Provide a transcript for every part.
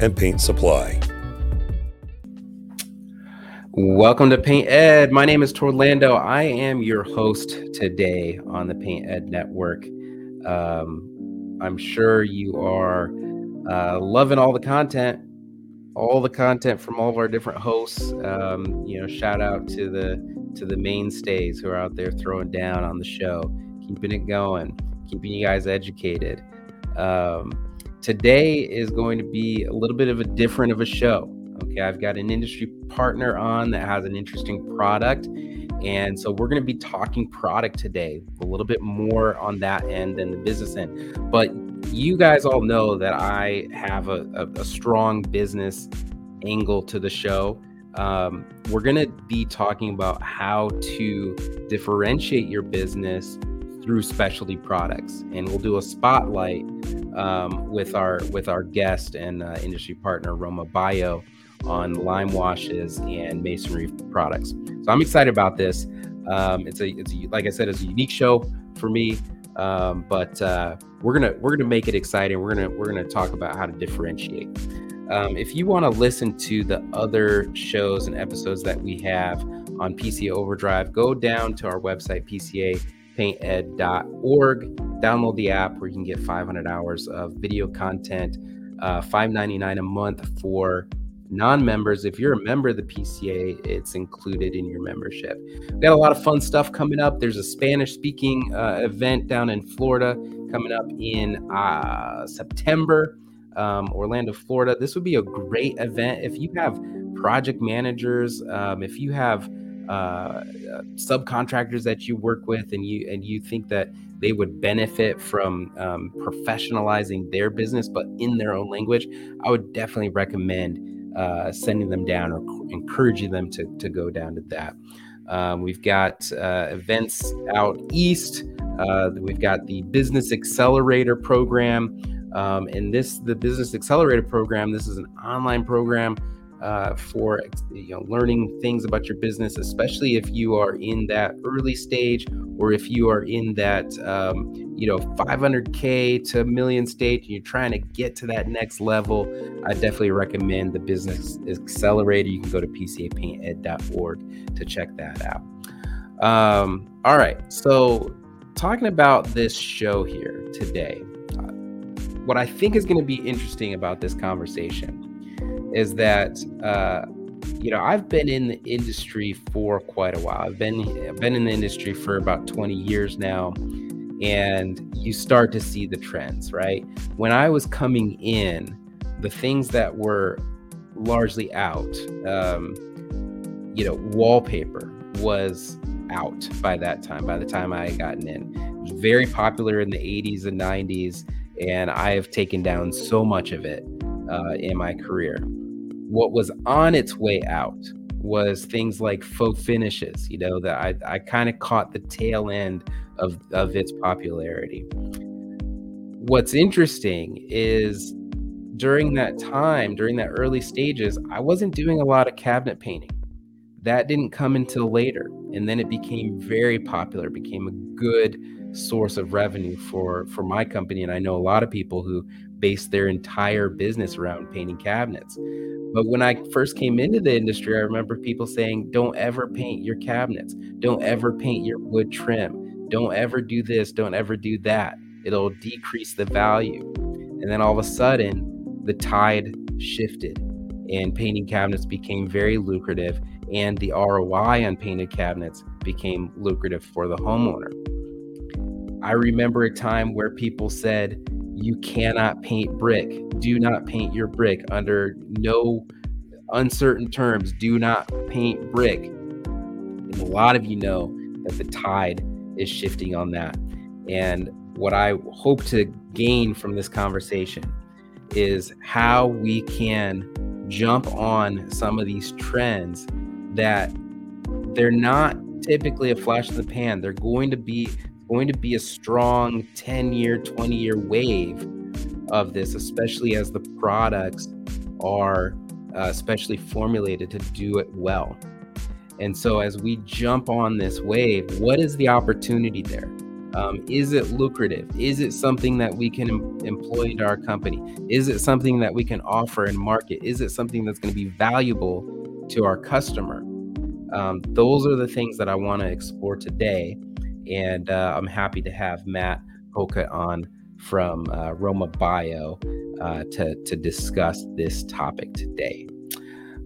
and Paint Supply. Welcome to Paint Ed. My name is Torlando. I am your host today on the Paint Ed Network. Um, I'm sure you are uh, loving all the content, all the content from all of our different hosts. Um, you know, shout out to the to the mainstays who are out there throwing down on the show, keeping it going, keeping you guys educated. Um, today is going to be a little bit of a different of a show. Okay, I've got an industry partner on that has an interesting product. And so we're going to be talking product today, a little bit more on that end than the business end. But you guys all know that I have a, a, a strong business angle to the show. Um, we're going to be talking about how to differentiate your business through specialty products, and we'll do a spotlight um, with our with our guest and uh, industry partner Romabio on lime washes and masonry products. So I'm excited about this. Um, it's a it's a, like I said, it's a unique show for me, um, but uh, we're gonna we're gonna make it exciting. We're gonna we're gonna talk about how to differentiate. Um, if you want to listen to the other shows and episodes that we have on PCA Overdrive, go down to our website, pcapainted.org. Download the app where you can get 500 hours of video content, uh, $5.99 a month for non-members. If you're a member of the pca it's included in your membership. We got a lot of fun stuff coming up. There's a spanish speaking uh, event down in florida coming up in uh, september um, orlando florida. This would be a great event. If you have project managers um, if you have uh, subcontractors that you work with and you and you think that they would benefit from um, professionalizing their business but in their own language i would definitely recommend uh, sending them down or encouraging them to, to go down to that. Um, we've got uh, events out east. Uh, we've got the Business Accelerator program. Um, and this, the Business Accelerator program, this is an online program uh, for you know learning things about your business, especially if you are in that early stage or if you are in that um, you know 500k to million stage and you're trying to get to that next level. I definitely recommend the Business Accelerator. You can go to pcapainted.org to check that out. Um, all right, so talking about this show here today, uh, what I think is going to be interesting about this conversation is that uh, you know I've been in the industry for quite a while. I've been I've been in the industry for about 20 years now, and you start to see the trends. Right when I was coming in, the things that were largely out, um, you know, wallpaper was out by that time. By the time I had gotten in, it was very popular in the 80s and 90s, and I have taken down so much of it uh, in my career what was on its way out was things like faux finishes, you know, that I, I kind of caught the tail end of, of its popularity. What's interesting is during that time, during that early stages, I wasn't doing a lot of cabinet painting. That didn't come until later. And then it became very popular, became a good source of revenue for for my company and I know a lot of people who base their entire business around painting cabinets. But when I first came into the industry, I remember people saying, don't ever paint your cabinets. Don't ever paint your wood trim. Don't ever do this. Don't ever do that. It'll decrease the value. And then all of a sudden, the tide shifted and painting cabinets became very lucrative. And the ROI on painted cabinets became lucrative for the homeowner. I remember a time where people said, you cannot paint brick. Do not paint your brick under no uncertain terms. Do not paint brick. And a lot of you know that the tide is shifting on that. And what I hope to gain from this conversation is how we can jump on some of these trends that they're not typically a flash in the pan. They're going to be going to be a strong 10 year, 20 year wave of this, especially as the products are uh, especially formulated to do it well. And so, as we jump on this wave, what is the opportunity there? Um, is it lucrative? Is it something that we can em- employ into our company? Is it something that we can offer and market? Is it something that's going to be valuable to our customer? Um, those are the things that I want to explore today. And uh, I'm happy to have Matt Hocutt on from uh, Romabio uh, to, to discuss this topic today.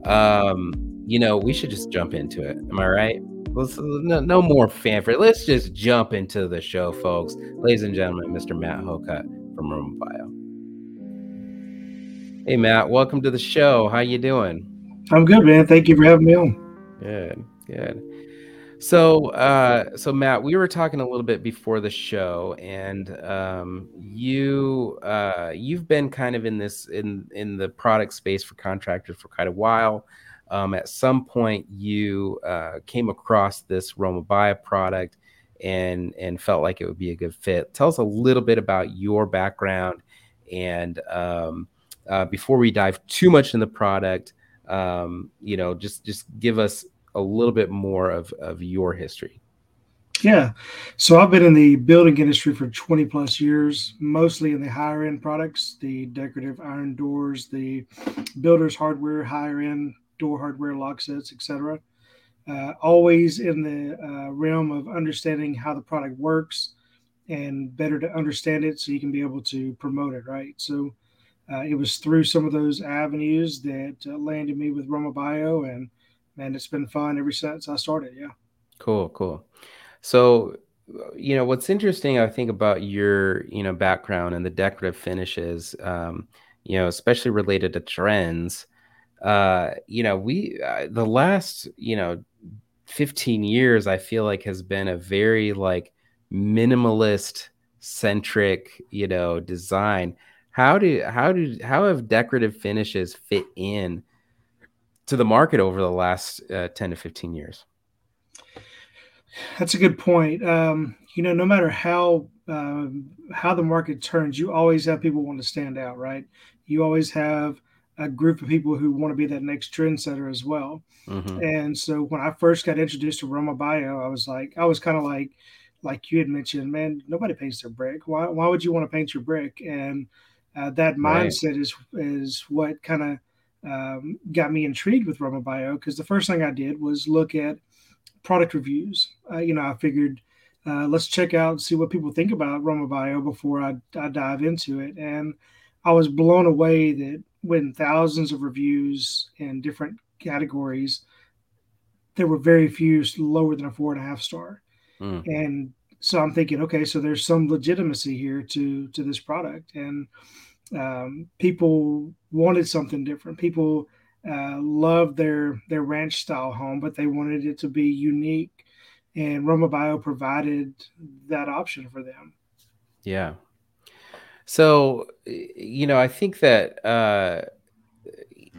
Um, you know, we should just jump into it. Am I right? Let's, no, no more fanfare. Let's just jump into the show, folks. Ladies and gentlemen, Mr. Matt Hocutt from Romabio. Hey, Matt, welcome to the show. How you doing? I'm good, man. Thank you for having me on. Good, good. So, uh, so Matt, we were talking a little bit before the show, and um, you uh, you've been kind of in this in in the product space for contractors for quite a while. Um, at some point, you uh, came across this Romabio product and and felt like it would be a good fit. Tell us a little bit about your background, and um, uh, before we dive too much in the product, um, you know, just just give us a little bit more of, of your history. Yeah. So I've been in the building industry for 20 plus years, mostly in the higher end products, the decorative iron doors, the builders hardware, higher end door hardware, lock sets, etc. Uh, always in the uh, realm of understanding how the product works and better to understand it so you can be able to promote it, right? So uh, it was through some of those avenues that uh, landed me with Romabio and man, it's been fun ever since I started. Yeah. Cool, cool. So, you know, what's interesting, I think, about your, you know, background and the decorative finishes, um, you know, especially related to trends. Uh, you know, we uh, the last, you know, 15 years, I feel like has been a very like minimalist centric, you know, design. How do how do how have decorative finishes fit in to the market over the last uh, 10 to 15 years? That's a good point. Um, you know, no matter how uh, how the market turns, you always have people want to stand out, right? You always have a group of people who want to be that next trendsetter as well. Mm-hmm. And so when I first got introduced to Romabio, I was like, I was kind of like, like you had mentioned, man, nobody paints their brick. Why, why would you want to paint your brick? And uh, that mindset right. is is what kind of um, got me intrigued with Romabio because the first thing I did was look at product reviews. Uh, you know, I figured uh, let's check out and see what people think about Romabio before I, I dive into it. And I was blown away that when thousands of reviews in different categories, there were very few lower than a four and a half star. Mm. And so I'm thinking, okay, so there's some legitimacy here to to this product. And um, people wanted something different. People uh, loved their their ranch style home, but they wanted it to be unique, and Romabio provided that option for them. Yeah. So, you know, I think that uh,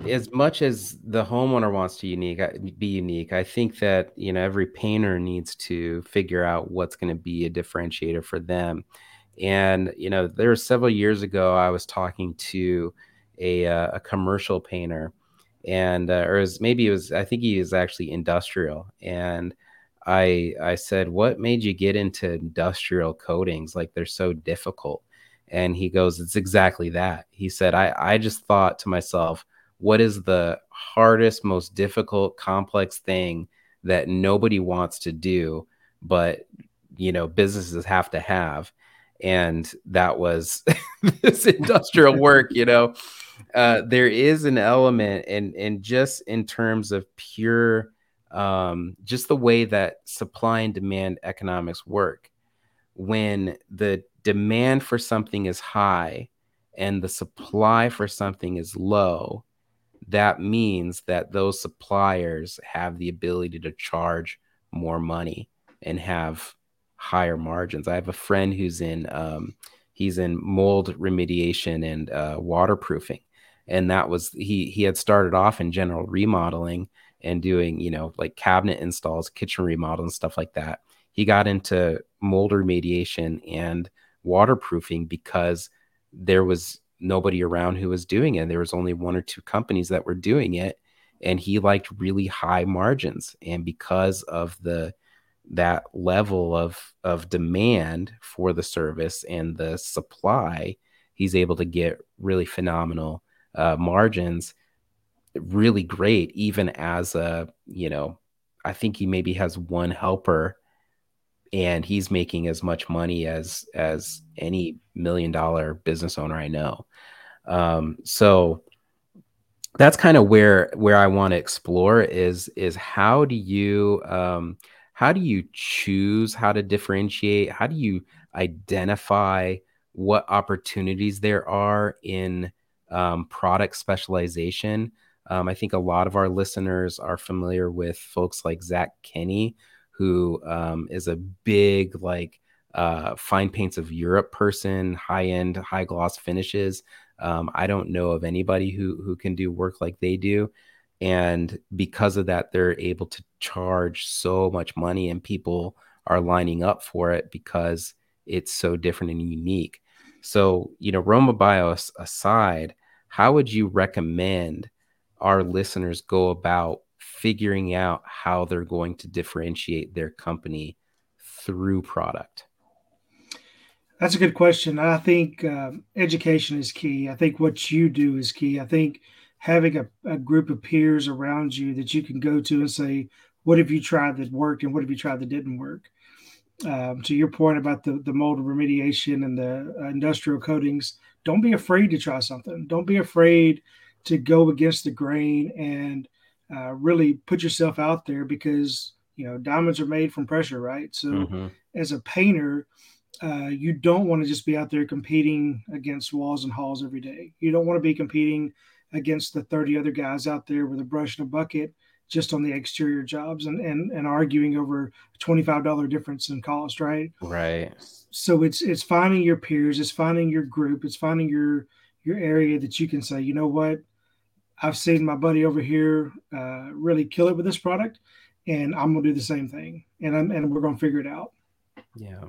as much as the homeowner wants to unique uh, be unique, I think that you know every painter needs to figure out what's going to be a differentiator for them. And you know, there were several years ago, I was talking to a, uh, a commercial painter, and uh, or was, maybe it was I think he was actually industrial, and I I said, "What made you get into industrial coatings? Like they're so difficult." And he goes, "It's exactly that." He said, "I I just thought to myself." What is the hardest, most difficult, complex thing that nobody wants to do, but you know businesses have to have? And that was this industrial work you know? Uh, there is an element and and just in terms of pure um, just the way that supply and demand economics work. When the demand for something is high and the supply for something is low that means that those suppliers have the ability to charge more money and have higher margins. I have a friend who's in um, he's in mold remediation and uh, waterproofing. And that was he he had started off in general remodeling and doing you know like cabinet installs kitchen remodel and stuff like that. He got into mold remediation and waterproofing because there was nobody around who was doing it. There was only one or two companies that were doing it. And he liked really high margins. And because of the that level of of demand for the service and the supply he's able to get really phenomenal uh, margins really great even as a you know i think he maybe has one helper and he's making as much money as as any million dollar business owner i know. Um, so that's kind of where where i want to explore is is how do you um, how do you choose how to differentiate how do you identify what opportunities there are in um, product specialization. Um, I think a lot of our listeners are familiar with folks like Zach Kenny, who um, is a big, like, uh, fine paints of Europe person, high end, high gloss finishes. Um, I don't know of anybody who who can do work like they do, and because of that, they're able to charge so much money, and people are lining up for it because it's so different and unique. So, you know, Romabio aside, how would you recommend our listeners go about figuring out how they're going to differentiate their company through product? That's a good question. I think um, education is key. I think what you do is key. I think having a, a group of peers around you that you can go to and say, What have you tried that worked and what have you tried that didn't work? um, to your point about the, the mold remediation and the uh, industrial coatings, don't be afraid to try something. Don't be afraid to go against the grain and uh, really put yourself out there because you know diamonds are made from pressure, right? So mm-hmm. as a painter, uh, you don't want to just be out there competing against walls and halls every day. You don't want to be competing against the 30 other guys out there with a brush and a bucket just on the exterior jobs and and, and arguing over $25 difference in cost right? Right. So it's it's finding your peers it's finding your group it's finding your your area that you can say you know what? I've seen my buddy over here uh, really kill it with this product and i'm gonna do the same thing and I'm, and we're gonna figure it out. Yeah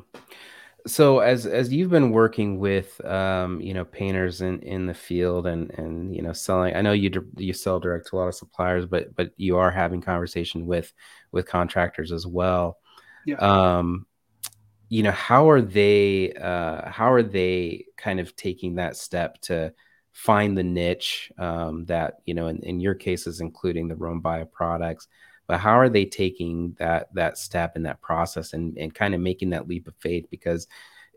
so as as you've been working with um, you know painters in in the field and and you know selling i know you you sell direct to a lot of suppliers but but you are having conversation with with contractors as well yeah. um you know how are they uh how are they kind of taking that step to find the niche um that you know in, in your cases including the Romabio products but how are they taking that that step in that process and, and kind of making that leap of faith because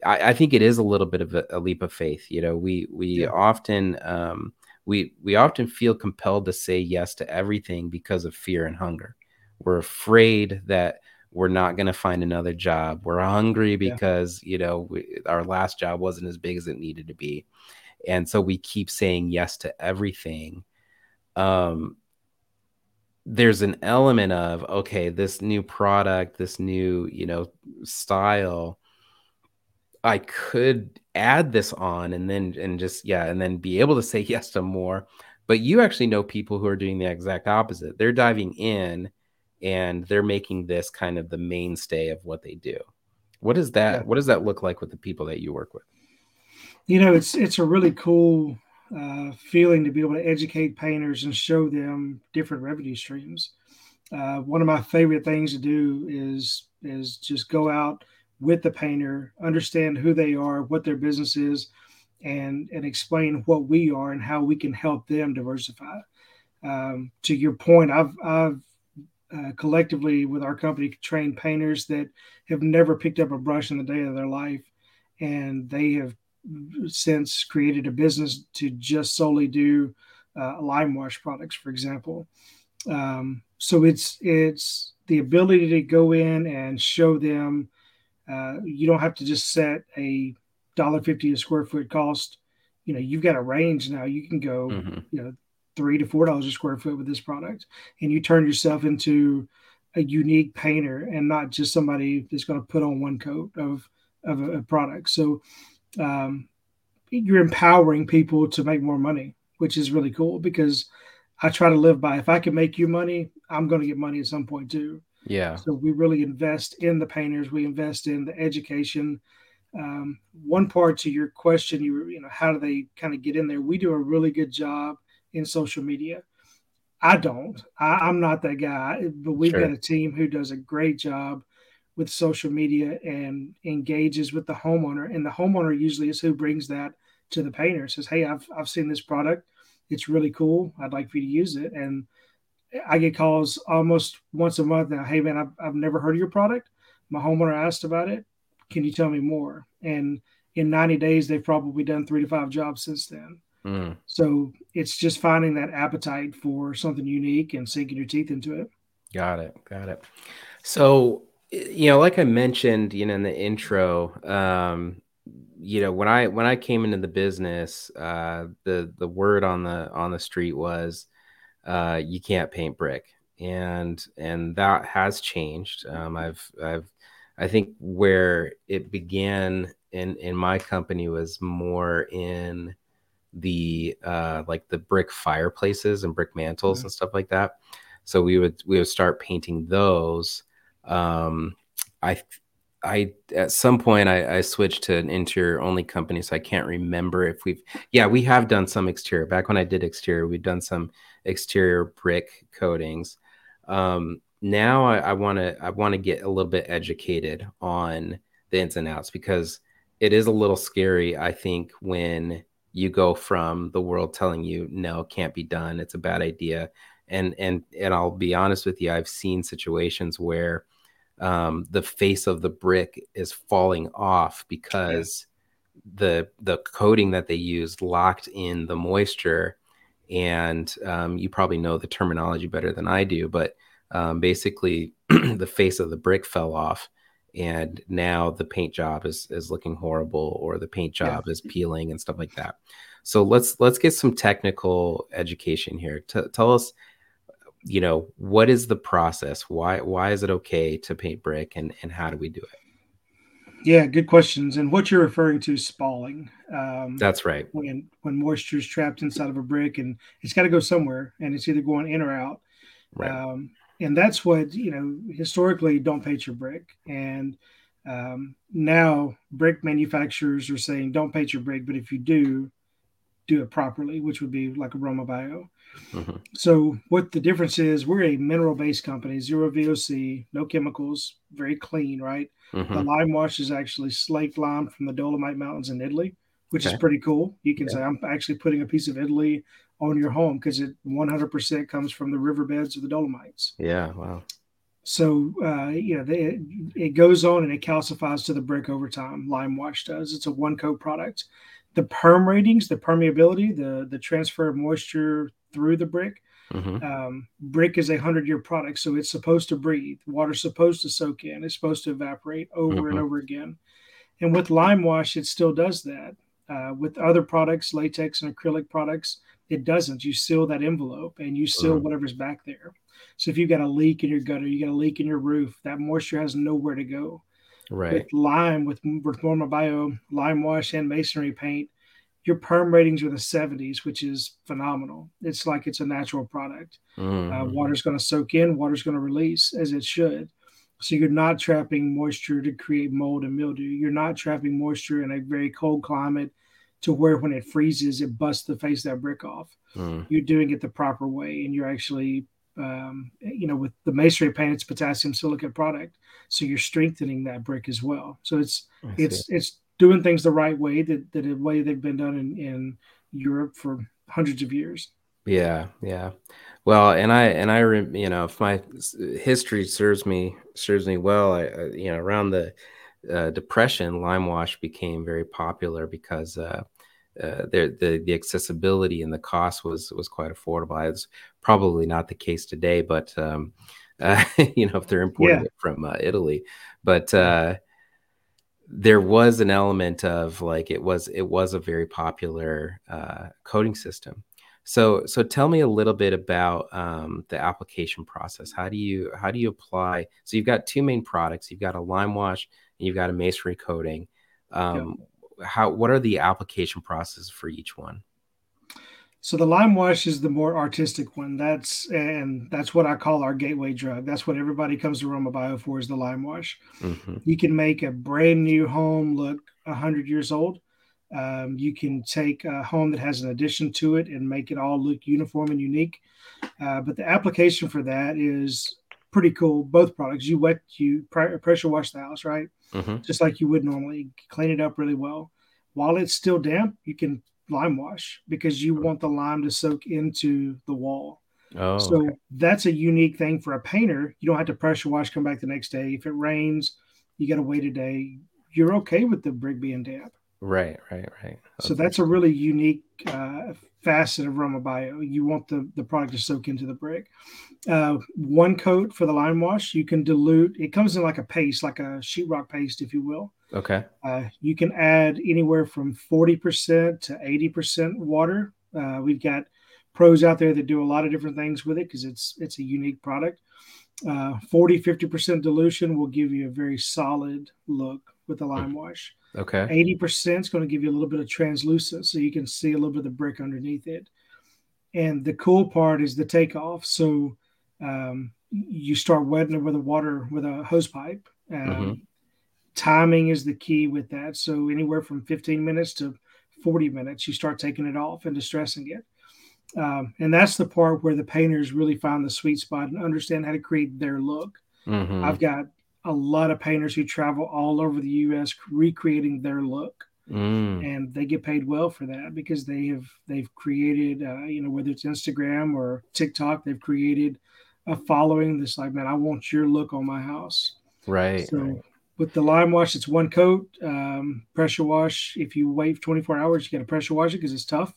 I, I think it is a little bit of a, a, leap of faith you know we we yeah. often um, we we often feel compelled to say yes to everything because of fear and hunger we're afraid that we're not going to find another job we're hungry because yeah. you know we, our last job wasn't as big as it needed to be and so we keep saying yes to everything um there's an element of okay this new product this new you know style i could add this on and then and just yeah and then be able to say yes to more. But you actually know people who are doing the exact opposite. They're diving in and they're making this kind of the mainstay of what they do. What does that yeah. what does that look like with the people that you work with? You know it's it's a really cool uh, feeling to be able to educate painters and show them different revenue streams. Uh, one of my favorite things to do is is just go out with the painter, understand who they are, what their business is, and and explain what we are and how we can help them diversify. Um, to your point, I've I've uh, collectively with our company trained painters that have never picked up a brush in the day of their life, and they have since created a business to just solely do uh, lime wash products, for example. Um, so it's it's the ability to go in and show them. Uh, you don't have to just set a dollar fifty a square foot cost. You know, you've got a range now. You can go, mm-hmm. you know, three to four dollars a square foot with this product, and you turn yourself into a unique painter and not just somebody that's going to put on one coat of of a, a product. So um, you're empowering people to make more money, which is really cool because I try to live by if I can make you money, I'm going to get money at some point too. Yeah. So we really invest in the painters. We invest in the education. Um, one part to your question, you you know, how do they kind of get in there? We do a really good job in social media. I don't. I, am not that guy, but we've sure. got a team who does a great job with social media and engages with the homeowner. And the homeowner usually is who brings that to the painter. Says, "Hey, I've I've seen this product. It's really cool. I'd like for you to use it." And I get calls almost once a month now. Hey, man, I've I've never heard of your product. My homeowner asked about it. Can you tell me more? And in 90 days, they've probably done three to five jobs since then. Mm. So it's just finding that appetite for something unique and sinking your teeth into it. Got it. Got it. So, you know, like I mentioned, you know, in the intro, um, you know, when I when I came into the business, uh, the the word on the on the street was, uh, you can't paint brick, and and that has changed. Um, I've I've I think where it began in in my company was more in the uh, like the brick fireplaces and brick mantles mm-hmm. and stuff like that. So we would we would start painting those. Um, I I at some point I, I switched to an interior only company, so I can't remember if we've yeah we have done some exterior. Back when I did exterior, we've done some exterior brick coatings. Um, now I want to I want to get a little bit educated on the ins and outs because it is a little scary. I think when you go from the world telling you no can't be done it's a bad idea and and and i'll be honest with you i've seen situations where um, the face of the brick is falling off because the the coating that they used locked in the moisture and um, you probably know the terminology better than i do but um, basically the face of the brick fell off and now the paint job is is looking horrible or the paint job yeah. is peeling and stuff like that. So let's let's get some technical education here. T- tell us you know what is the process? Why why is it okay to paint brick and and how do we do it? Yeah good questions and what you're referring to is spalling um, that's right. when when moisture is trapped inside of a brick and it's got to go somewhere and it's either going in or out. Right. Um, and that's what you know historically don't paint your brick. And um, now brick manufacturers are saying don't paint your brick but if you do do it properly which would be like a Romabio mm-hmm. so what the difference is we're a mineral based company zero voc no chemicals very clean right mm-hmm. the lime wash is actually slaked lime from the dolomite mountains in italy which okay. is pretty cool you can yeah. say i'm actually putting a piece of italy on your home because it 100% comes from the riverbeds of the Dolomites. Yeah, wow. So, uh, you know, they, it goes on and it calcifies to the brick over time. Lime Wash does. It's a one coat product. The perm ratings, the permeability, the the transfer of moisture through the brick. Mm-hmm. Um, brick is a hundred year product, so it's supposed to breathe. Water's supposed to soak in. It's supposed to evaporate over mm-hmm. and over again. And with lime wash, it still does that. Uh, with other products, latex and acrylic products, it doesn't. You seal that envelope and you seal uh-huh. whatever's back there. So if you've got a leak in your gutter, you got a leak in your roof, that moisture has nowhere to go. Right. With lime, with with Romabio, lime wash and masonry paint, your perm ratings are the 70s, which is phenomenal. It's like it's a natural product. Mm-hmm. Uh, water's going to soak in, water's going to release as it should. So you're not trapping moisture to create mold and mildew. You're not trapping moisture in a very cold climate to where when it freezes, it busts the face of that brick off. Mm. You're doing it the proper way, and you're actually, um, you know, with the masonry paint, it's potassium silicate product, so you're strengthening that brick as well. So it's it's it's doing things the right way, that, that the way they've been done in, in Europe for hundreds of years. Yeah, yeah. Well, and I and I, you know, if my history serves me serves me well, I, I you know, around the uh, depression, lime wash became very popular because uh, uh, the the accessibility and the cost was was quite affordable. It's probably not the case today, but um, uh, you know if they're importing yeah. it from uh, Italy, but uh, there was an element of like it was it was a very popular coating system. So so tell me a little bit about um, the application process. How do you how do you apply? So you've got two main products. You've got a lime wash and you've got a masonry coating. Um, how what are the application processes for each one? So the lime wash is the more artistic one. That's and that's what I call our gateway drug. That's what everybody comes to Romabio for is the lime wash. Mm-hmm. You can make a brand new home look hundred years old. Um, you can take a home that has an addition to it and make it all look uniform and unique. Uh, but the application for that is pretty cool. Both products, you wet, you pressure wash the house, right? Mm-hmm. Just like you would normally. Clean it up really well. While it's still damp, you can lime wash because you want the lime to soak into the wall. Oh, so okay. that's a unique thing for a painter. You don't have to pressure wash, come back the next day. If it rains, you got to wait a day. You're okay with the brick being damp. Right, right, right. So that's a really unique uh, facet of Romabio. You want the, the product to soak into the brick. Uh, one coat for the lime wash, you can dilute. It comes in like a paste, like a sheetrock paste, if you will. Okay. Uh, you can add anywhere from 40% to 80% water. Uh, we've got pros out there that do a lot of different things with it because it's it's a unique product. Uh, 40, 50% dilution will give you a very solid look with the lime wash. Okay. 80% is going to give you a little bit of translucent so you can see a little bit of the brick underneath it. And the cool part is the takeoff. So um, you start wetting it with a water with a hose pipe. Um, mm-hmm. Timing is the key with that. So anywhere from 15 minutes to 40 minutes, you start taking it off and distressing it. Um, and that's the part where the painters really find the sweet spot and understand how to create their look. Mm-hmm. I've got a lot of painters who travel all over the U.S. recreating their look, mm. and they get paid well for that because they have they've created, uh, you know, whether it's Instagram or TikTok, they've created a following that's like, man, I want your look on my house. Right. So right. with the lime wash, it's one coat, um, pressure wash. If you wait 24 hours, you got to pressure wash it because it's tough.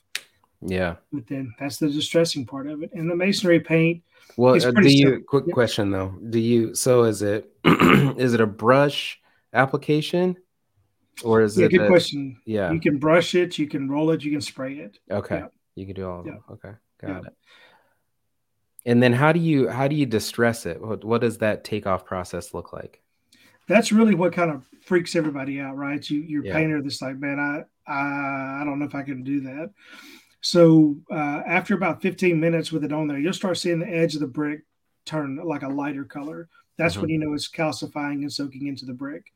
Yeah. But then that's the distressing part of it. And the masonry paint. Well, uh, do you simple. quick question though? Do you so is it is it a brush application? Or is yeah, it good a, good question? Yeah. You can brush it, you can roll it, you can spray it. Okay. Yeah. You can do all of yeah. them. Okay. Got yeah. it. And then how do you how do you distress it? What what does that takeoff process look like? That's really what kind of freaks everybody out, right? You yeah. painter that's like, man, I I I don't know if I can do that. So uh, after about 15 minutes with it on there, you'll start seeing the edge of the brick turn like a lighter color. That's mm-hmm. when you know it's calcifying and soaking into the brick.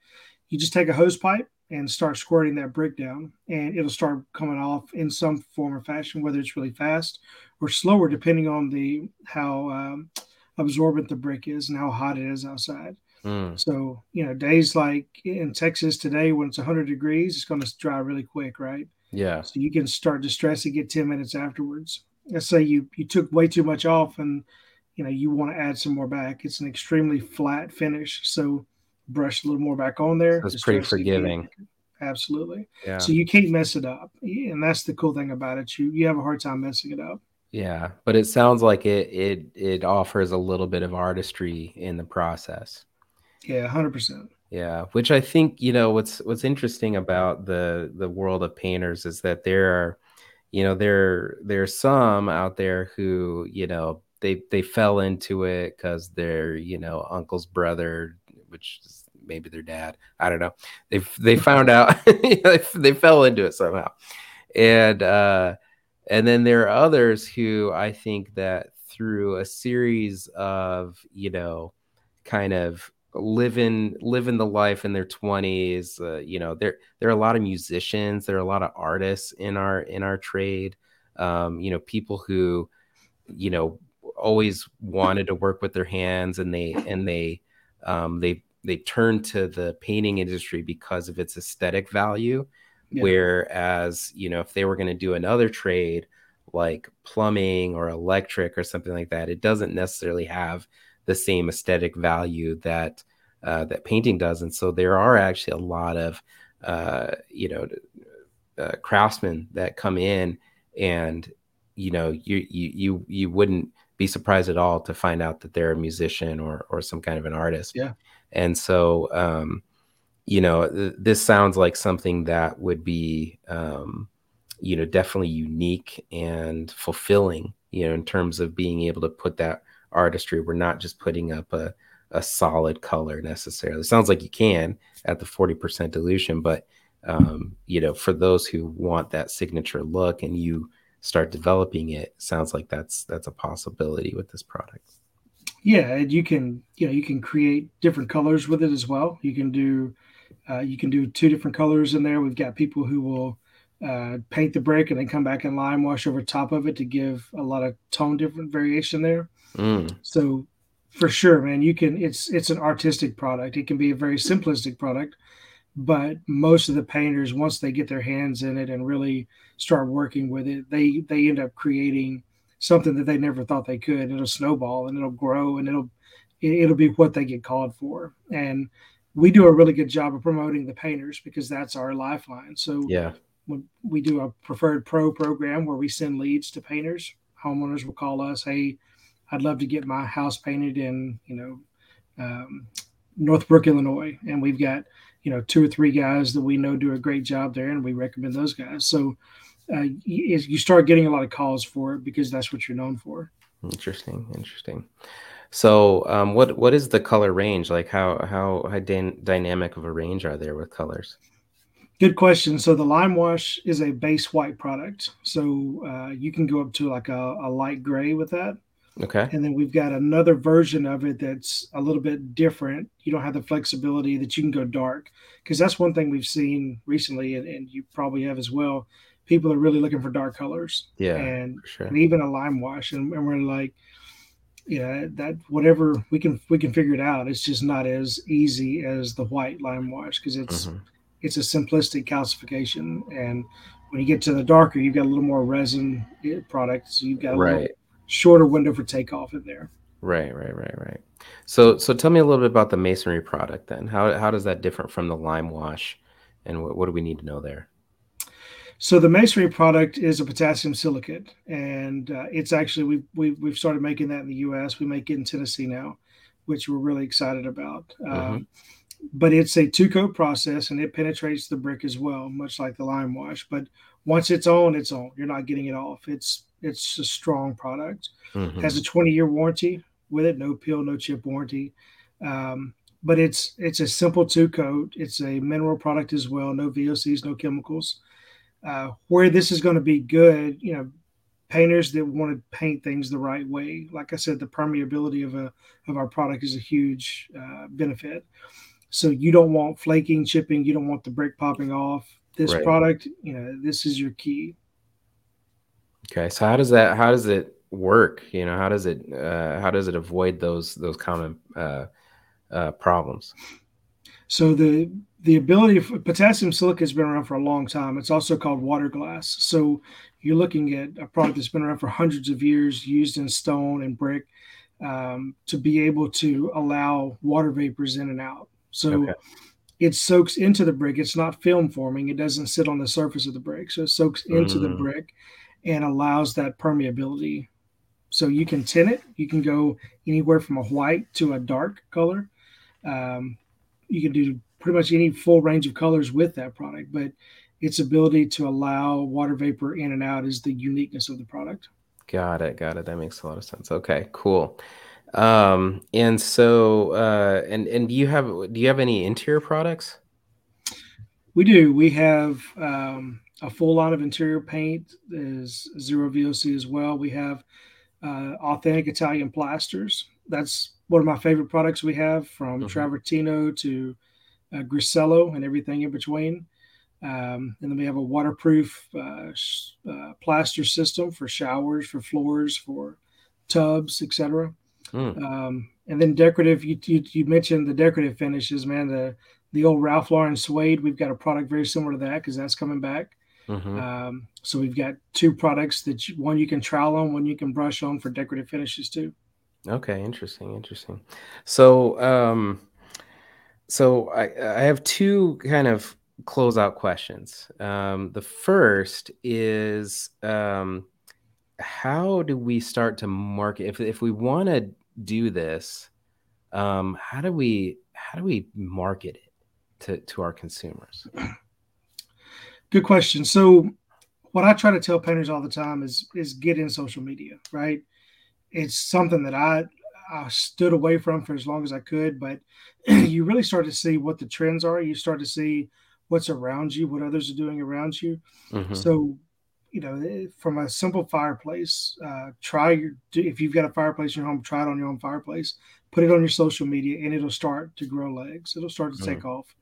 You just take a hose pipe and start squirting that brick down, and it'll start coming off in some form or fashion, whether it's really fast or slower, depending on the how um, absorbent the brick is and how hot it is outside. Mm. So, you know, days like in Texas today, when it's 100 degrees, it's going to dry really quick, right? Yeah. So you can start distressing it 10 minutes afterwards. Let's say you you took way too much off and you know you want to add some more back. It's an extremely flat finish. So brush a little more back on there. It's pretty forgiving. Absolutely. Yeah. So you can't mess it up. And that's the cool thing about it. You you have a hard time messing it up. Yeah, but it sounds like it it it offers a little bit of artistry in the process. Yeah, hundred percent. Yeah, which I think you know what's what's interesting about the the world of painters is that there are, you know, there there's some out there who you know they they fell into it because their you know uncle's brother, which is maybe their dad, I don't know. They they found out they fell into it somehow, and uh, and then there are others who I think that through a series of you know kind of living living the life in their 20s uh, you know there there are a lot of musicians there are a lot of artists in our in our trade um, you know people who you know always wanted to work with their hands and they and they um, they they turned to the painting industry because of its aesthetic value yeah. whereas you know if they were going to do another trade like plumbing or electric or something like that it doesn't necessarily have the same aesthetic value that uh, that painting does. And so there are actually a lot of uh, you know uh, craftsmen that come in, and you know you you you you wouldn't be surprised at all to find out that they're a musician or or some kind of an artist. Yeah. And so um, you know th- this sounds like something that would be um, you know definitely unique and fulfilling you know in terms of being able to put that artistry. We're not just putting up a, a solid color necessarily. It sounds like you can at the 40% dilution, but um, you know, for those who want that signature look and you start developing it, sounds like that's that's a possibility with this product. Yeah, and you can you know you can create different colors with it as well. You can do uh, you can do two different colors in there. We've got people who will uh, paint the brick and then come back and lime wash over top of it to give a lot of tone different variation there. Mm. So for sure, man, you can. It's it's an artistic product. It can be a very simplistic product, but most of the painters, once they get their hands in it and really start working with it, they they end up creating something that they never thought they could. It'll snowball and it'll grow and it'll it'll be what they get called for. And we do a really good job of promoting the painters because that's our lifeline. So yeah, we do a preferred pro program where we send leads to painters. Homeowners will call us, "Hey, I'd love to get my house painted in you know um, Northbrook, Illinois," and we've got you know two or three guys that we know do a great job there, and we recommend those guys. So uh, you, you start getting a lot of calls for it because that's what you're known for. Interesting, interesting. So, um, what what is the color range like? How how, how dynamic of a range are there with colors? Good question. So the lime wash is a base white product. So uh, you can go up to like a, a, light gray with that. Okay. And then we've got another version of it that's a little bit different. You don't have the flexibility that you can go dark because that's one thing we've seen recently, and, and, you probably have as well. People are really looking for dark colors. Yeah. And, sure. and even a lime wash, and, and we're like, yeah, that whatever we can we can figure it out. It's just not as easy as the white lime wash because it's. Mm-hmm it's a simplistic calcification. And when you get to the darker, you've got a little more resin product, so you've got a right. Shorter window for takeoff in there. Right, right, right, right. So, so tell me a little bit about the masonry product then. How how does that differ from the lime wash, and what, what do we need to know there? So the masonry product is a potassium silicate, and uh, it's actually we we we've started making that in the U.S. We make it in Tennessee now, which we're really excited about. Mm-hmm. Um, but it's a two coat process and it penetrates the brick as well, much like the lime wash. But once it's on, it's on. You're not getting it off. It's it's a strong product. Mm-hmm. Has a 20 year warranty with it, no peel, no chip warranty. Um, but it's it's a simple two coat. It's a mineral product as well. No VOCs, no chemicals. Uh, where this is going to be good, you know, painters that want to paint things the right way. Like I said, the permeability of a of our product is a huge uh, benefit. So you don't want flaking, chipping. You don't want the brick popping off. This right. product, you know, this is your key. Okay, so how does that? How does it work? You know, how does it? Uh, how does it avoid those those common uh, uh, problems? So the the ability of potassium silica has been around for a long time. It's also called water glass. So you're looking at a product that's been around for hundreds of years, used in stone and brick, um, to be able to allow water vapors in and out. So okay. It soaks into the brick. It's not film forming. It doesn't sit on the surface of the brick. So it soaks into mm. the brick and allows that permeability. So you can tint it. You can go anywhere from a white to a dark color. Um, you can do pretty much any full range of colors with that product, but its ability to allow water vapor in and out is the uniqueness of the product. Got it. Got it. That makes a lot of sense. Okay, cool. Um, and so, uh, and and do you have do you have any interior products? We do. We have um, a full line of interior paint. Is zero VOC as well. We have uh, authentic Italian plasters. That's one of my favorite products we have, from mm-hmm. Travertino to uh, Grassello and everything in between. Um, and then we have a waterproof uh, uh, plaster system for showers, for floors, for tubs, etc. Mm. Um, and then decorative, you, you, you mentioned the decorative finishes, man. The the old Ralph Lauren suede. We've got a product very similar to that because that's coming back. Mm-hmm. Um, so we've got two products that you, one you can trowel on, one you can brush on for decorative finishes too. Okay, interesting, interesting. So, um, so I I have two kind of closeout questions. Um, the first is um, how do we start to market if if we want to do this? Um, how do we how do we market it to to our consumers? Good question. So, what I try to tell painters all the time is is get in social media. Right? It's something that I I stood away from for as long as I could, but you really start to see what the trends are. You start to see what's around you, what others are doing around you. Mm-hmm. So, you know, eh, from a simple fireplace, uh, try your if you've got a fireplace in your home, try it on your own fireplace. Put it on your social media, and it'll start to grow legs. It'll start to mm-hmm. take off.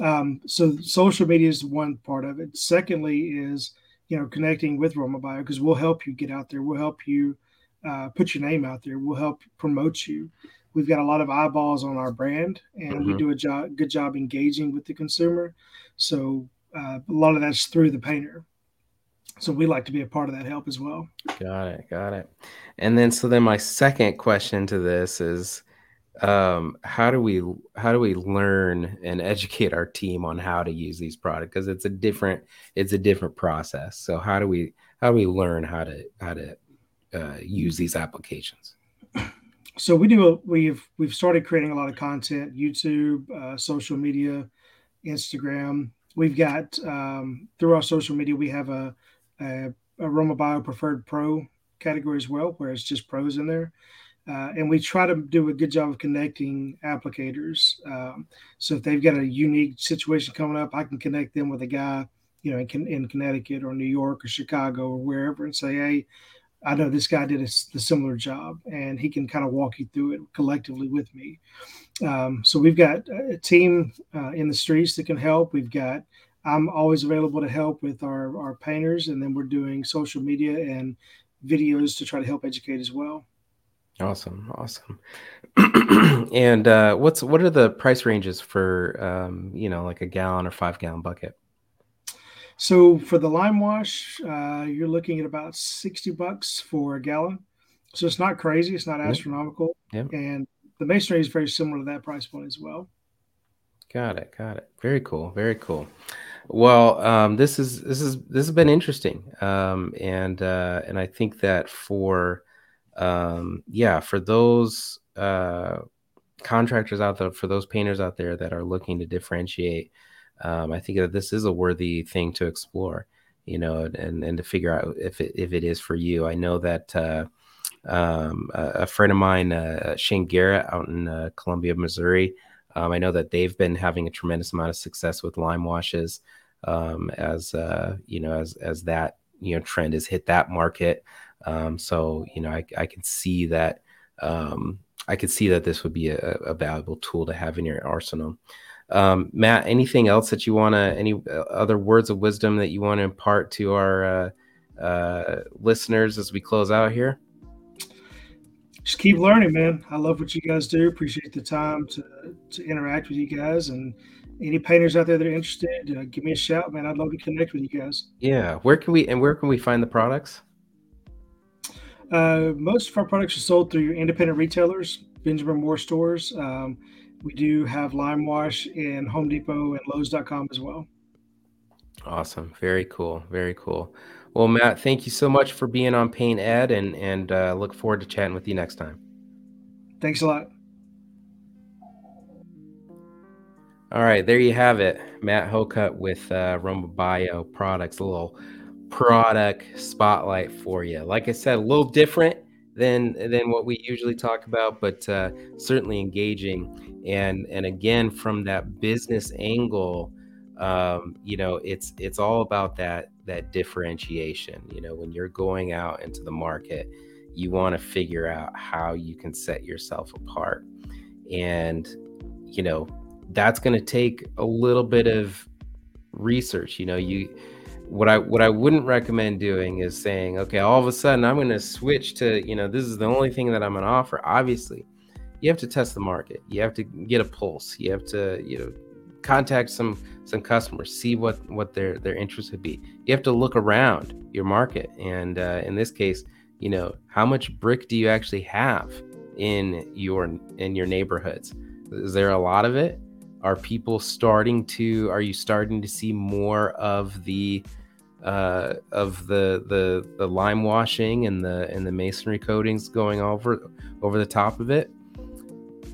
Um, so, social media is one part of it. Secondly, is you know connecting with Romabio because we'll help you get out there. We'll help you uh, put your name out there. We'll help promote you we've got a lot of eyeballs on our brand and mm-hmm. we do a job, good job engaging with the consumer. So uh, a lot of that's through the painter. So we like to be a part of that help as well. Got it. Got it. And then, so then my second question to this is, um, how do we, how do we learn and educate our team on how to use these products? Cause it's a different, it's a different process. So how do we, how do we learn how to, how to uh, use these applications? so we do a, we've we've started creating a lot of content youtube uh, social media instagram we've got um, through our social media we have a, a, a Romabio preferred pro category as well where it's just pros in there uh, and we try to do a good job of connecting applicators um, so if they've got a unique situation coming up i can connect them with a guy you know in, in connecticut or new york or chicago or wherever and say hey I know this guy did a, the similar job, and he can kind of walk you through it collectively with me. Um, so we've got a team uh, in the streets that can help. We've got I'm always available to help with our our painters, and then we're doing social media and videos to try to help educate as well. Awesome, awesome. and uh, what's what are the price ranges for um, you know like a gallon or five gallon bucket? So for the lime wash, uh, you're looking at about 60 bucks for a gallon. So it's not crazy. It's not astronomical. Yep. And the masonry is very similar to that price point as well. Got it. Got it. Very cool. Very cool. Well, um, this is this is this has been interesting, um, and uh, and I think that for um, yeah, for those uh, contractors out there, for those painters out there that are looking to differentiate um, I think that this is a worthy thing to explore, you know, and and to figure out if it if it is for you. I know that uh, um, a, friend of mine, uh, Shane Garrett, out in uh, Columbia, Missouri, um, I know that they've been having a tremendous amount of success with lime washes, um, as uh, you know, as as that you know trend has hit that market. Um, so you know, I, I can see that. Um, I could see that this would be a, a valuable tool to have in your arsenal. Um, Matt, anything else that you want to, any uh, other words of wisdom that you want to impart to our uh, uh, listeners as we close out here? Just keep learning, man. I love what you guys do. Appreciate the time to, to interact with you guys. And any painters out there that are interested, uh, give me a shout, man. I'd love to connect with you guys. Yeah. Where can we, and where can we find the products? Uh, most of our products are sold through independent retailers, Benjamin Moore stores. Um, we do have Lime Wash in Home Depot and Lowe's.com as well. Awesome. Very cool. Very cool. Well, Matt, thank you so much for being on PaintED and, and uh, look forward to chatting with you next time. Thanks a lot. All right, there you have it. Matt Hocutt with uh, Romabio Products, a little product spotlight for you. Like I said, a little different than than what we usually talk about, but uh, certainly engaging and and again from that business angle um, you know it's it's all about that that differentiation you know when you're going out into the market you want to figure out how you can set yourself apart and you know that's going to take a little bit of research you know you what i what i wouldn't recommend doing is saying okay all of a sudden i'm going to switch to you know this is the only thing that i'm going to offer obviously you have to test the market. You have to get a pulse. You have to, you know, contact some some customers, see what what their their interest would be. You have to look around your market, and uh, in this case, you know, how much brick do you actually have in your in your neighborhoods? Is there a lot of it? Are people starting to? Are you starting to see more of the uh, of the the the lime washing and the and the masonry coatings going over over the top of it?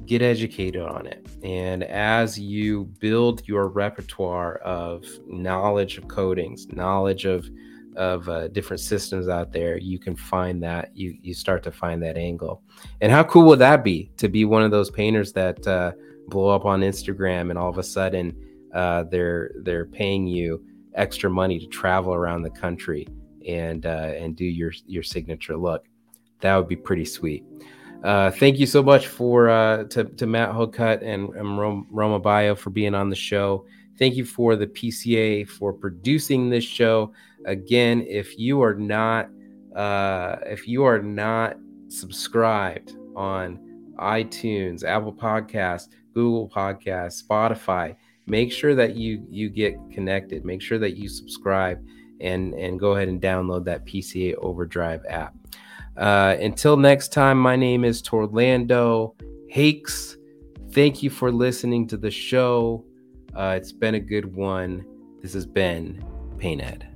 get educated on it. And as you build your repertoire of knowledge of coatings, knowledge of of uh, different systems out there, you can find that you you start to find that angle. And how cool would that be to be one of those painters that uh, blow up on Instagram and all of a sudden uh, they're they're paying you extra money to travel around the country and uh, and do your your signature look. That would be pretty sweet. Uh, thank you so much for uh, to, to Matt Hocutt and, and Romabio for being on the show. Thank you for the PCA for producing this show. Again, if you are not uh, if you are not subscribed on iTunes, Apple Podcast, Google Podcast, Spotify, make sure that you you get connected. Make sure that you subscribe and and go ahead and download that PCA Overdrive app. Uh, until next time, my name is Torlando Hakes. Thank you for listening to the show. Uh, it's been a good one. This has been Painted.